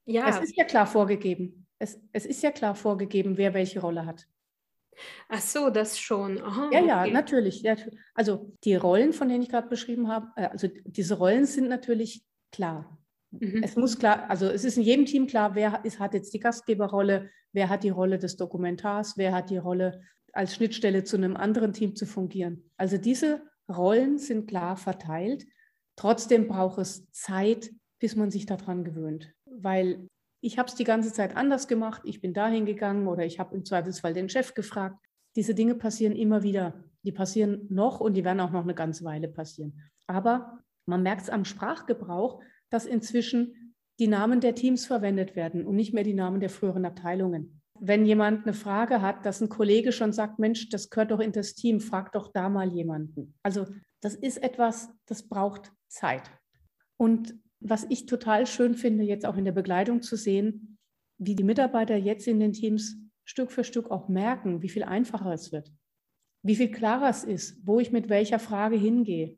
Ja. Es ist ja klar vorgegeben. Es, es ist ja klar vorgegeben, wer welche Rolle hat. Ach so, das schon. Aha, ja, ja, okay. natürlich. Also die Rollen, von denen ich gerade beschrieben habe, äh, also diese Rollen sind natürlich klar. Mhm. Es muss klar, also es ist in jedem Team klar, wer ist, hat jetzt die Gastgeberrolle, wer hat die Rolle des Dokumentars, wer hat die Rolle als Schnittstelle zu einem anderen Team zu fungieren. Also diese Rollen sind klar verteilt. Trotzdem braucht es Zeit, bis man sich daran gewöhnt, weil ich habe es die ganze Zeit anders gemacht, ich bin dahin gegangen oder ich habe im Zweifelsfall den Chef gefragt. Diese Dinge passieren immer wieder. Die passieren noch und die werden auch noch eine ganze Weile passieren. Aber man merkt es am Sprachgebrauch, dass inzwischen die Namen der Teams verwendet werden und nicht mehr die Namen der früheren Abteilungen. Wenn jemand eine Frage hat, dass ein Kollege schon sagt, Mensch, das gehört doch in das Team, frag doch da mal jemanden. Also das ist etwas, das braucht Zeit. Und was ich total schön finde, jetzt auch in der Begleitung zu sehen, wie die Mitarbeiter jetzt in den Teams Stück für Stück auch merken, wie viel einfacher es wird, wie viel klarer es ist, wo ich mit welcher Frage hingehe,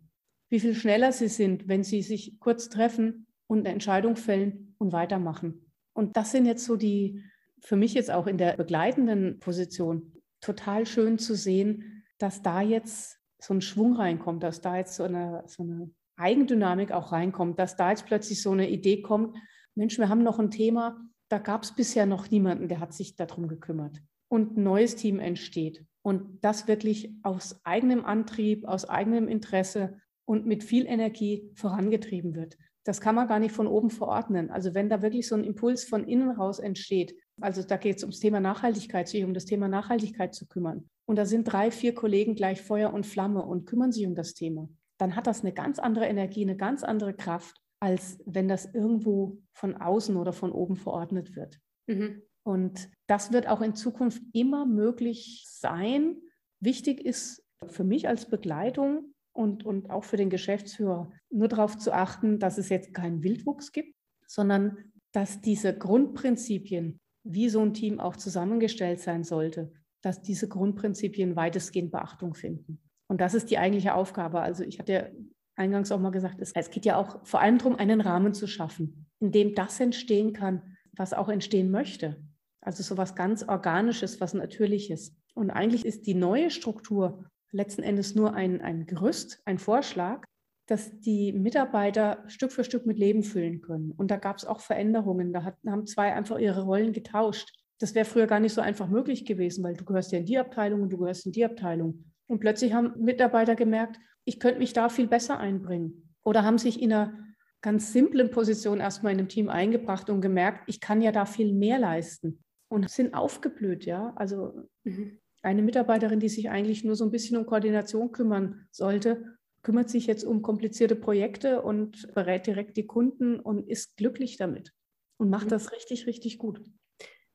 wie viel schneller sie sind, wenn sie sich kurz treffen und eine Entscheidung fällen und weitermachen. Und das sind jetzt so die, für mich jetzt auch in der begleitenden Position, total schön zu sehen, dass da jetzt so ein Schwung reinkommt, dass da jetzt so eine, so eine Eigendynamik auch reinkommt, dass da jetzt plötzlich so eine Idee kommt, Mensch, wir haben noch ein Thema, da gab es bisher noch niemanden, der hat sich darum gekümmert. Und ein neues Team entsteht. Und das wirklich aus eigenem Antrieb, aus eigenem Interesse und mit viel Energie vorangetrieben wird das kann man gar nicht von oben verordnen. Also wenn da wirklich so ein Impuls von innen raus entsteht, also da geht es ums Thema Nachhaltigkeit, sich um das Thema Nachhaltigkeit zu kümmern. Und da sind drei, vier Kollegen gleich Feuer und Flamme und kümmern sich um das Thema. Dann hat das eine ganz andere Energie, eine ganz andere Kraft, als wenn das irgendwo von außen oder von oben verordnet wird. Mhm. Und das wird auch in Zukunft immer möglich sein. Wichtig ist für mich als Begleitung, und, und auch für den Geschäftsführer nur darauf zu achten, dass es jetzt keinen Wildwuchs gibt, sondern dass diese Grundprinzipien, wie so ein Team auch zusammengestellt sein sollte, dass diese Grundprinzipien weitestgehend Beachtung finden. Und das ist die eigentliche Aufgabe. Also ich hatte eingangs auch mal gesagt, es, es geht ja auch vor allem darum, einen Rahmen zu schaffen, in dem das entstehen kann, was auch entstehen möchte. Also so was ganz Organisches, was Natürliches. Und eigentlich ist die neue Struktur letzten Endes nur ein, ein Gerüst, ein Vorschlag, dass die Mitarbeiter Stück für Stück mit Leben füllen können. Und da gab es auch Veränderungen. Da hat, haben zwei einfach ihre Rollen getauscht. Das wäre früher gar nicht so einfach möglich gewesen, weil du gehörst ja in die Abteilung und du gehörst in die Abteilung. Und plötzlich haben Mitarbeiter gemerkt, ich könnte mich da viel besser einbringen. Oder haben sich in einer ganz simplen Position erstmal in einem Team eingebracht und gemerkt, ich kann ja da viel mehr leisten. Und sind aufgeblüht, ja. Also mhm. Eine Mitarbeiterin, die sich eigentlich nur so ein bisschen um Koordination kümmern sollte, kümmert sich jetzt um komplizierte Projekte und berät direkt die Kunden und ist glücklich damit und macht mhm. das richtig, richtig gut.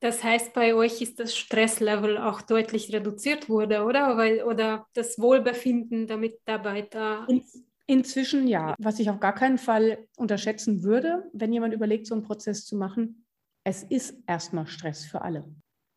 Das heißt, bei euch ist das Stresslevel auch deutlich reduziert wurde, oder? Weil, oder das Wohlbefinden der Mitarbeiter? In, inzwischen ja. Was ich auf gar keinen Fall unterschätzen würde, wenn jemand überlegt, so einen Prozess zu machen, es ist erstmal Stress für alle.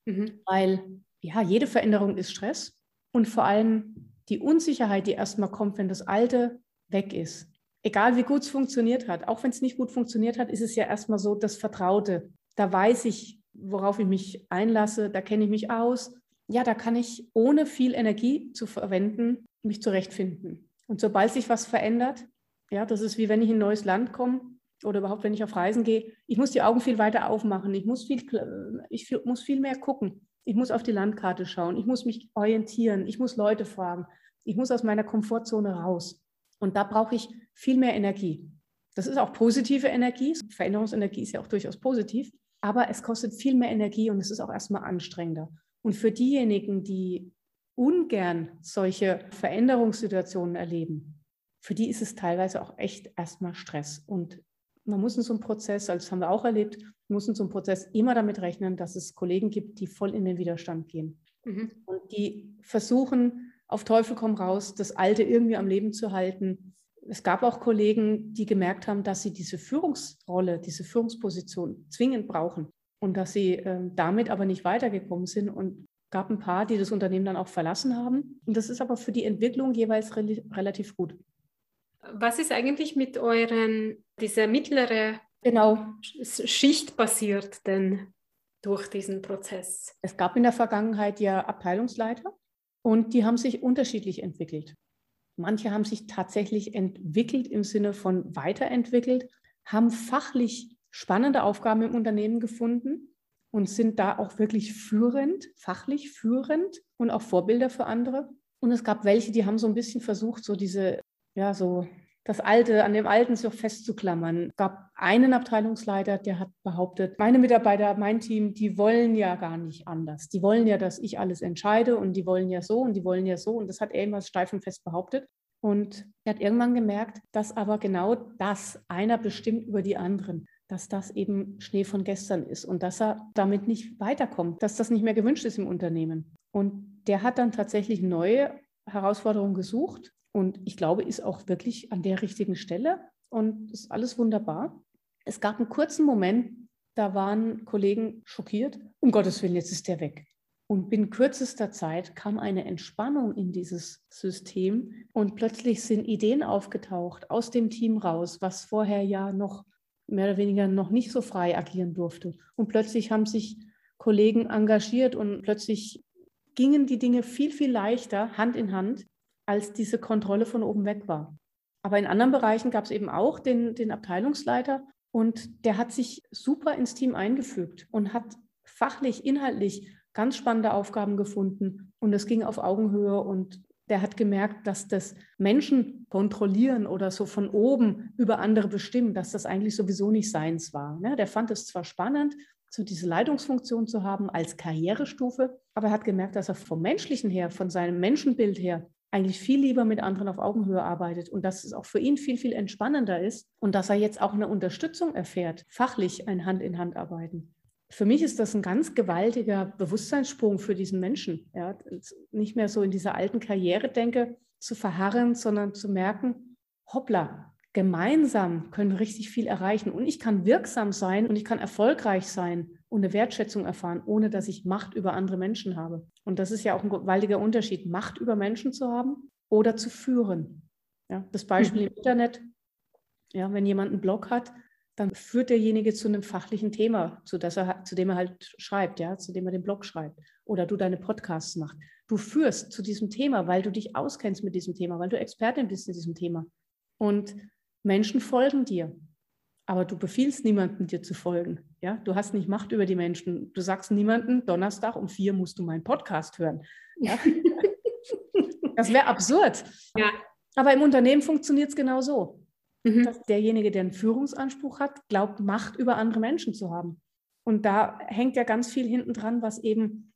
Mhm. Weil ja, jede Veränderung ist Stress und vor allem die Unsicherheit, die erstmal kommt, wenn das Alte weg ist. Egal wie gut es funktioniert hat, auch wenn es nicht gut funktioniert hat, ist es ja erstmal so das Vertraute. Da weiß ich, worauf ich mich einlasse, da kenne ich mich aus. Ja, da kann ich ohne viel Energie zu verwenden, mich zurechtfinden. Und sobald sich was verändert, ja, das ist wie wenn ich in ein neues Land komme oder überhaupt, wenn ich auf Reisen gehe, ich muss die Augen viel weiter aufmachen, ich muss viel, ich muss viel mehr gucken, ich muss auf die Landkarte schauen, ich muss mich orientieren, ich muss Leute fragen, ich muss aus meiner Komfortzone raus. Und da brauche ich viel mehr Energie. Das ist auch positive Energie. Veränderungsenergie ist ja auch durchaus positiv aber es kostet viel mehr Energie und es ist auch erstmal anstrengender. Und für diejenigen, die ungern solche Veränderungssituationen erleben, für die ist es teilweise auch echt erstmal Stress. Und man muss in so einem Prozess, also das haben wir auch erlebt, muss in so einem Prozess immer damit rechnen, dass es Kollegen gibt, die voll in den Widerstand gehen. Mhm. Und die versuchen, auf Teufel komm raus, das Alte irgendwie am Leben zu halten, es gab auch Kollegen, die gemerkt haben, dass sie diese Führungsrolle, diese Führungsposition zwingend brauchen und dass sie äh, damit aber nicht weitergekommen sind und gab ein paar, die das Unternehmen dann auch verlassen haben. Und das ist aber für die Entwicklung jeweils re relativ gut. Was ist eigentlich mit euren, dieser mittlere genau. Schicht passiert denn durch diesen Prozess? Es gab in der Vergangenheit ja Abteilungsleiter und die haben sich unterschiedlich entwickelt. Manche haben sich tatsächlich entwickelt im Sinne von weiterentwickelt, haben fachlich spannende Aufgaben im Unternehmen gefunden und sind da auch wirklich führend, fachlich führend und auch Vorbilder für andere. Und es gab welche, die haben so ein bisschen versucht, so diese, ja, so das Alte, an dem Alten so festzuklammern. Es gab einen Abteilungsleiter, der hat behauptet, meine Mitarbeiter, mein Team, die wollen ja gar nicht anders. Die wollen ja, dass ich alles entscheide und die wollen ja so und die wollen ja so. Und das hat er immer steif und fest behauptet. Und er hat irgendwann gemerkt, dass aber genau das einer bestimmt über die anderen, dass das eben Schnee von gestern ist und dass er damit nicht weiterkommt, dass das nicht mehr gewünscht ist im Unternehmen. Und der hat dann tatsächlich neue Herausforderungen gesucht und ich glaube, ist auch wirklich an der richtigen Stelle und ist alles wunderbar. Es gab einen kurzen Moment, da waren Kollegen schockiert. Um Gottes Willen, jetzt ist der weg. Und binnen kürzester Zeit kam eine Entspannung in dieses System und plötzlich sind Ideen aufgetaucht aus dem Team raus, was vorher ja noch mehr oder weniger noch nicht so frei agieren durfte. Und plötzlich haben sich Kollegen engagiert und plötzlich gingen die Dinge viel, viel leichter Hand in Hand als diese Kontrolle von oben weg war. Aber in anderen Bereichen gab es eben auch den, den Abteilungsleiter und der hat sich super ins Team eingefügt und hat fachlich, inhaltlich ganz spannende Aufgaben gefunden und es ging auf Augenhöhe und der hat gemerkt, dass das Menschen kontrollieren oder so von oben über andere bestimmen, dass das eigentlich sowieso nicht seins war. Ne? Der fand es zwar spannend, so diese Leitungsfunktion zu haben als Karrierestufe, aber er hat gemerkt, dass er vom menschlichen her, von seinem Menschenbild her eigentlich viel lieber mit anderen auf Augenhöhe arbeitet und dass es auch für ihn viel, viel entspannender ist und dass er jetzt auch eine Unterstützung erfährt, fachlich ein Hand in Hand arbeiten. Für mich ist das ein ganz gewaltiger Bewusstseinssprung für diesen Menschen. Ja, nicht mehr so in dieser alten Karriere denke, zu verharren, sondern zu merken, hoppla, gemeinsam können wir richtig viel erreichen und ich kann wirksam sein und ich kann erfolgreich sein und eine Wertschätzung erfahren, ohne dass ich Macht über andere Menschen habe. Und das ist ja auch ein gewaltiger Unterschied, Macht über Menschen zu haben oder zu führen. Ja, das Beispiel mhm. im Internet, ja, wenn jemand einen Blog hat, dann führt derjenige zu einem fachlichen Thema, zu, das er, zu dem er halt schreibt, ja, zu dem er den Blog schreibt. Oder du deine Podcasts machst. Du führst zu diesem Thema, weil du dich auskennst mit diesem Thema, weil du Expertin bist in diesem Thema. Und Menschen folgen dir. Aber du befiehlst niemandem, dir zu folgen. Ja? Du hast nicht Macht über die Menschen. Du sagst niemandem, Donnerstag um vier musst du meinen Podcast hören. Ja? das wäre absurd. Ja. Aber im Unternehmen funktioniert es genau so mhm. dass derjenige, der einen Führungsanspruch hat, glaubt, Macht über andere Menschen zu haben. Und da hängt ja ganz viel hinten dran, was eben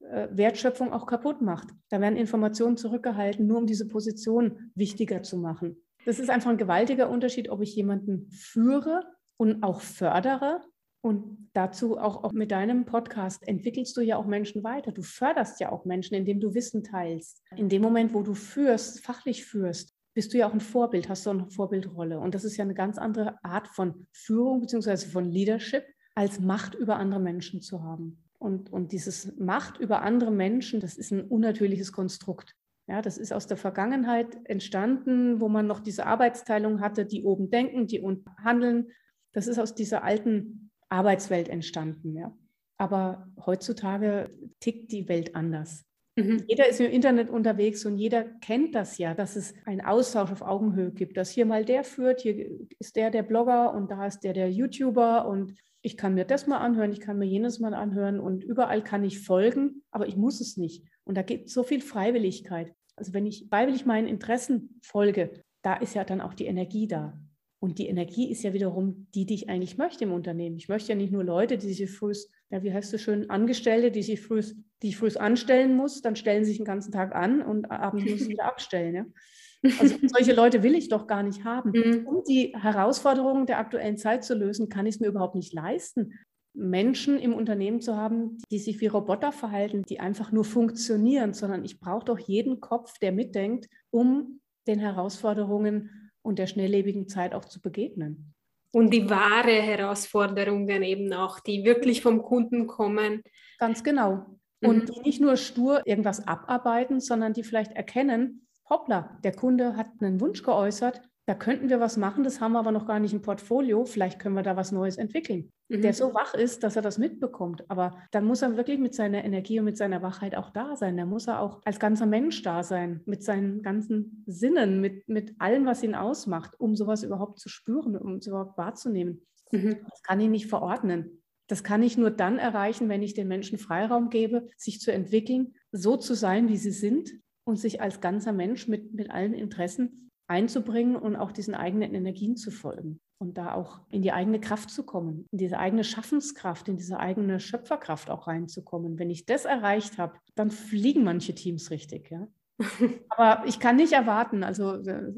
äh, Wertschöpfung auch kaputt macht. Da werden Informationen zurückgehalten, nur um diese Position wichtiger zu machen. Das ist einfach ein gewaltiger Unterschied, ob ich jemanden führe und auch fördere. Und dazu auch, auch mit deinem Podcast entwickelst du ja auch Menschen weiter. Du förderst ja auch Menschen, indem du Wissen teilst. In dem Moment, wo du führst, fachlich führst, bist du ja auch ein Vorbild, hast du eine Vorbildrolle. Und das ist ja eine ganz andere Art von Führung bzw. von Leadership, als Macht über andere Menschen zu haben. Und, und dieses Macht über andere Menschen, das ist ein unnatürliches Konstrukt. Ja, das ist aus der Vergangenheit entstanden, wo man noch diese Arbeitsteilung hatte, die oben denken, die unten handeln. Das ist aus dieser alten Arbeitswelt entstanden. Ja. Aber heutzutage tickt die Welt anders. Mhm. Jeder ist im Internet unterwegs und jeder kennt das ja, dass es einen Austausch auf Augenhöhe gibt, dass hier mal der führt, hier ist der der Blogger und da ist der der YouTuber und ich kann mir das mal anhören, ich kann mir jenes mal anhören und überall kann ich folgen, aber ich muss es nicht. Und da gibt es so viel Freiwilligkeit. Also wenn ich freiwillig meinen Interessen folge, da ist ja dann auch die Energie da. Und die Energie ist ja wiederum die, die ich eigentlich möchte im Unternehmen. Ich möchte ja nicht nur Leute, die sich früh, ja, wie heißt es schön, Angestellte, die sich früh, die ich früh anstellen muss, dann stellen sie sich den ganzen Tag an und abends muss ich wieder abstellen. Ja? Also solche Leute will ich doch gar nicht haben. Mhm. Um die Herausforderungen der aktuellen Zeit zu lösen, kann ich es mir überhaupt nicht leisten, Menschen im Unternehmen zu haben, die sich wie Roboter verhalten, die einfach nur funktionieren, sondern ich brauche doch jeden Kopf, der mitdenkt, um den Herausforderungen und der schnelllebigen Zeit auch zu begegnen. Und die wahre Herausforderungen eben auch, die wirklich vom Kunden kommen. Ganz genau. Und mhm. die nicht nur stur irgendwas abarbeiten, sondern die vielleicht erkennen, hoppla, der Kunde hat einen Wunsch geäußert, da könnten wir was machen, das haben wir aber noch gar nicht im Portfolio, vielleicht können wir da was Neues entwickeln. Mhm. Der so wach ist, dass er das mitbekommt. Aber dann muss er wirklich mit seiner Energie und mit seiner Wachheit auch da sein. Da muss er auch als ganzer Mensch da sein, mit seinen ganzen Sinnen, mit, mit allem, was ihn ausmacht, um sowas überhaupt zu spüren, um es überhaupt wahrzunehmen. Mhm. Das kann ich nicht verordnen. Das kann ich nur dann erreichen, wenn ich den Menschen Freiraum gebe, sich zu entwickeln, so zu sein, wie sie sind und sich als ganzer Mensch mit, mit allen Interessen einzubringen und auch diesen eigenen Energien zu folgen und da auch in die eigene Kraft zu kommen, in diese eigene Schaffenskraft, in diese eigene Schöpferkraft auch reinzukommen. Wenn ich das erreicht habe, dann fliegen manche Teams richtig. Ja? Aber ich kann nicht erwarten, also äh,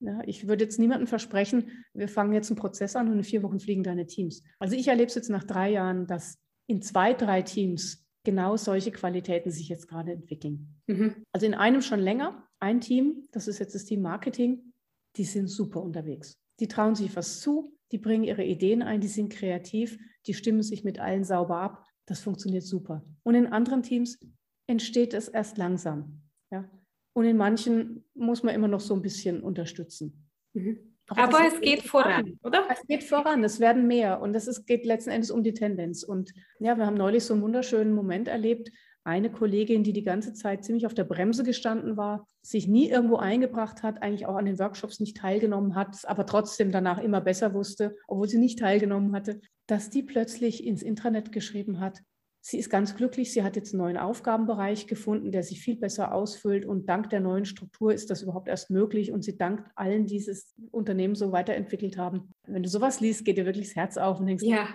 ja, ich würde jetzt niemandem versprechen, wir fangen jetzt einen Prozess an und in vier Wochen fliegen deine Teams. Also ich erlebe es jetzt nach drei Jahren, dass in zwei, drei Teams genau solche Qualitäten sich jetzt gerade entwickeln. Mhm. Also in einem schon länger, ein Team, das ist jetzt das Team Marketing, die sind super unterwegs. Die trauen sich was zu, die bringen ihre Ideen ein, die sind kreativ, die stimmen sich mit allen sauber ab. Das funktioniert super. Und in anderen Teams entsteht es erst langsam. Ja? Und in manchen muss man immer noch so ein bisschen unterstützen. Mhm. Aber, Aber es geht voran, oder? Es geht voran, es werden mehr und es geht letzten Endes um die Tendenz. Und ja, wir haben neulich so einen wunderschönen Moment erlebt, eine Kollegin, die die ganze Zeit ziemlich auf der Bremse gestanden war, sich nie irgendwo eingebracht hat, eigentlich auch an den Workshops nicht teilgenommen hat, aber trotzdem danach immer besser wusste, obwohl sie nicht teilgenommen hatte, dass die plötzlich ins Intranet geschrieben hat. Sie ist ganz glücklich, sie hat jetzt einen neuen Aufgabenbereich gefunden, der sich viel besser ausfüllt und dank der neuen Struktur ist das überhaupt erst möglich und sie dankt allen, die dieses Unternehmen so weiterentwickelt haben. Wenn du sowas liest, geht dir wirklich das Herz auf und denkst, ja.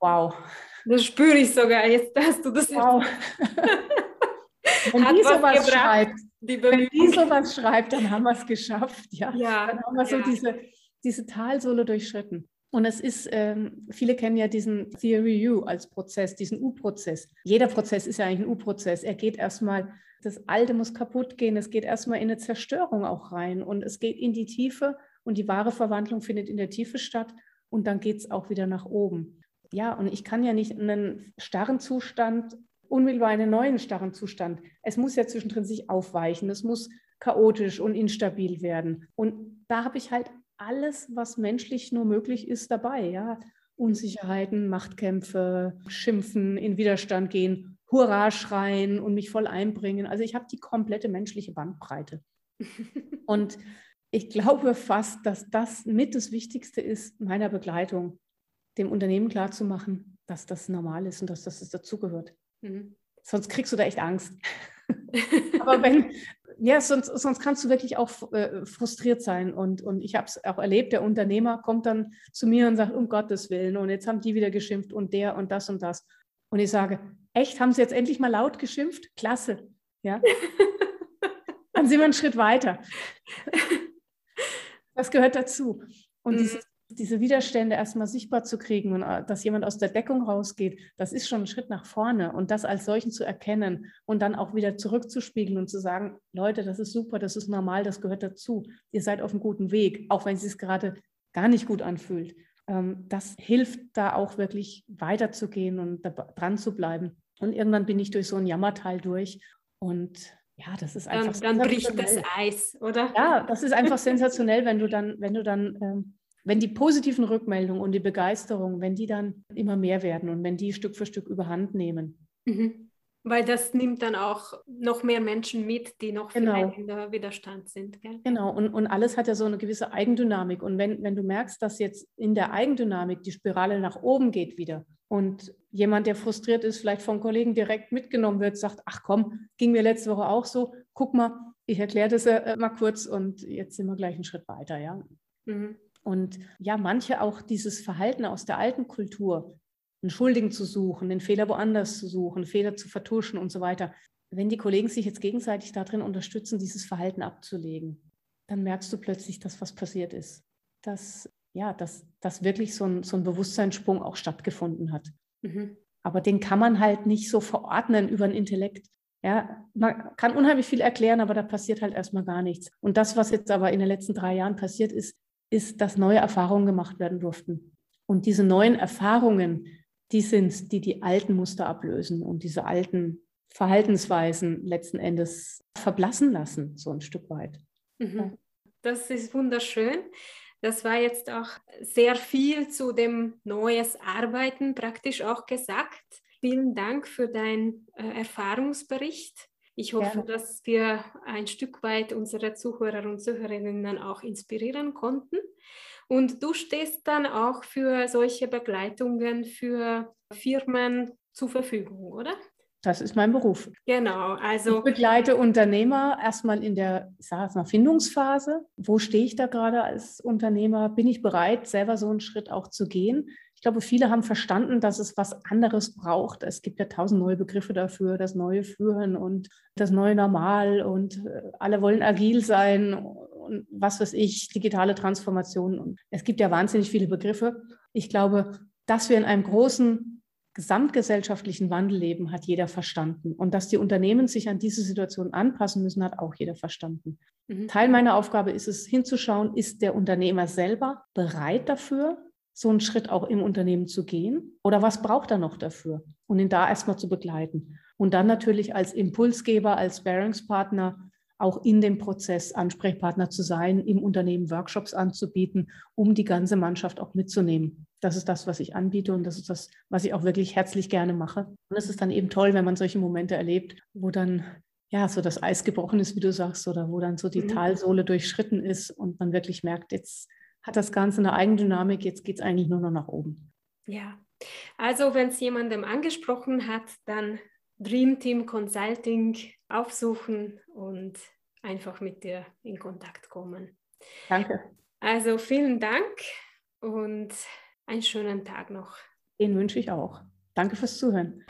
wow, das spüre ich sogar jetzt, dass du das wow. Wenn die sowas schreibt, die wenn die sowas schreibt, dann haben wir es geschafft. Ja? ja dann haben wir ja. so diese, diese Talsohle durchschritten. Und es ist, ähm, viele kennen ja diesen Theory U als Prozess, diesen U-Prozess. Jeder Prozess ist ja eigentlich ein U-Prozess. Er geht erstmal, das Alte muss kaputt gehen, es geht erstmal in eine Zerstörung auch rein und es geht in die Tiefe und die wahre Verwandlung findet in der Tiefe statt und dann geht es auch wieder nach oben ja, und ich kann ja nicht einen starren Zustand unmittelbar einen neuen starren Zustand. Es muss ja zwischendrin sich aufweichen. Es muss chaotisch und instabil werden. Und da habe ich halt alles, was menschlich nur möglich ist, dabei. Ja? Unsicherheiten, Machtkämpfe, Schimpfen, in Widerstand gehen, Hurra schreien und mich voll einbringen. Also ich habe die komplette menschliche Bandbreite. Und ich glaube fast, dass das mit das Wichtigste ist meiner Begleitung, dem Unternehmen klarzumachen, dass das normal ist und dass das dazugehört. Mhm. Sonst kriegst du da echt Angst. Aber wenn, ja, sonst, sonst kannst du wirklich auch äh, frustriert sein. Und, und ich habe es auch erlebt, der Unternehmer kommt dann zu mir und sagt, um Gottes Willen, und jetzt haben die wieder geschimpft und der und das und das. Und ich sage, echt, haben sie jetzt endlich mal laut geschimpft? Klasse. Ja. dann sind wir einen Schritt weiter. Das gehört dazu. Und mhm. dieses diese Widerstände erstmal sichtbar zu kriegen und äh, dass jemand aus der Deckung rausgeht, das ist schon ein Schritt nach vorne. Und das als solchen zu erkennen und dann auch wieder zurückzuspiegeln und zu sagen, Leute, das ist super, das ist normal, das gehört dazu. Ihr seid auf einem guten Weg, auch wenn es sich gerade gar nicht gut anfühlt. Ähm, das hilft da auch wirklich weiterzugehen und dran zu bleiben. Und irgendwann bin ich durch so ein Jammertal durch und ja, das ist einfach. Dann, dann bricht das Eis, oder? Ja, das ist einfach sensationell, wenn du dann, wenn du dann ähm, wenn die positiven Rückmeldungen und die Begeisterung, wenn die dann immer mehr werden und wenn die Stück für Stück überhand nehmen. Mhm. Weil das nimmt dann auch noch mehr Menschen mit, die noch genau. vielleicht in der Widerstand sind. Gell? Genau, und, und alles hat ja so eine gewisse Eigendynamik. Und wenn, wenn du merkst, dass jetzt in der Eigendynamik die Spirale nach oben geht wieder und jemand, der frustriert ist, vielleicht vom Kollegen direkt mitgenommen wird, sagt, ach komm, ging mir letzte Woche auch so, guck mal, ich erkläre das äh, mal kurz und jetzt sind wir gleich einen Schritt weiter, ja. Mhm. Und ja, manche auch dieses Verhalten aus der alten Kultur, einen Schuldigen zu suchen, den Fehler woanders zu suchen, Fehler zu vertuschen und so weiter. Wenn die Kollegen sich jetzt gegenseitig darin unterstützen, dieses Verhalten abzulegen, dann merkst du plötzlich, dass was passiert ist. Dass, ja, dass, dass wirklich so ein, so ein Bewusstseinssprung auch stattgefunden hat. Mhm. Aber den kann man halt nicht so verordnen über den Intellekt. Ja, man kann unheimlich viel erklären, aber da passiert halt erstmal gar nichts. Und das, was jetzt aber in den letzten drei Jahren passiert ist, ist, dass neue Erfahrungen gemacht werden durften. Und diese neuen Erfahrungen, die sind, die die alten Muster ablösen und diese alten Verhaltensweisen letzten Endes verblassen lassen, so ein Stück weit. Mhm. Das ist wunderschön. Das war jetzt auch sehr viel zu dem neues Arbeiten praktisch auch gesagt. Vielen Dank für deinen äh, Erfahrungsbericht. Ich hoffe, ja. dass wir ein Stück weit unsere Zuhörer und Zuhörerinnen auch inspirieren konnten. Und du stehst dann auch für solche Begleitungen für Firmen zur Verfügung, oder? Das ist mein Beruf. Genau, also. Ich begleite Unternehmer erstmal in der, ich sage mal, Findungsphase. Wo stehe ich da gerade als Unternehmer? Bin ich bereit, selber so einen Schritt auch zu gehen? Ich glaube, viele haben verstanden, dass es was anderes braucht. Es gibt ja tausend neue Begriffe dafür, das neue Führen und das neue Normal und äh, alle wollen agil sein und was weiß ich, digitale Transformation. Und es gibt ja wahnsinnig viele Begriffe. Ich glaube, dass wir in einem großen gesamtgesellschaftlichen Wandel leben, hat jeder verstanden. Und dass die Unternehmen sich an diese Situation anpassen müssen, hat auch jeder verstanden. Mhm. Teil meiner Aufgabe ist es, hinzuschauen, ist der Unternehmer selber bereit dafür, so einen Schritt auch im Unternehmen zu gehen? Oder was braucht er noch dafür? Und ihn da erstmal zu begleiten. Und dann natürlich als Impulsgeber, als Bearingspartner auch in dem Prozess Ansprechpartner zu sein, im Unternehmen Workshops anzubieten, um die ganze Mannschaft auch mitzunehmen. Das ist das, was ich anbiete und das ist das, was ich auch wirklich herzlich gerne mache. Und es ist dann eben toll, wenn man solche Momente erlebt, wo dann ja so das Eis gebrochen ist, wie du sagst, oder wo dann so die mhm. Talsohle durchschritten ist und man wirklich merkt, jetzt hat das Ganze eine Eigendynamik, jetzt geht es eigentlich nur noch nach oben. Ja, also wenn es jemandem angesprochen hat, dann Dream Team Consulting aufsuchen und einfach mit dir in Kontakt kommen. Danke. Also vielen Dank und einen schönen Tag noch. Den wünsche ich auch. Danke fürs Zuhören.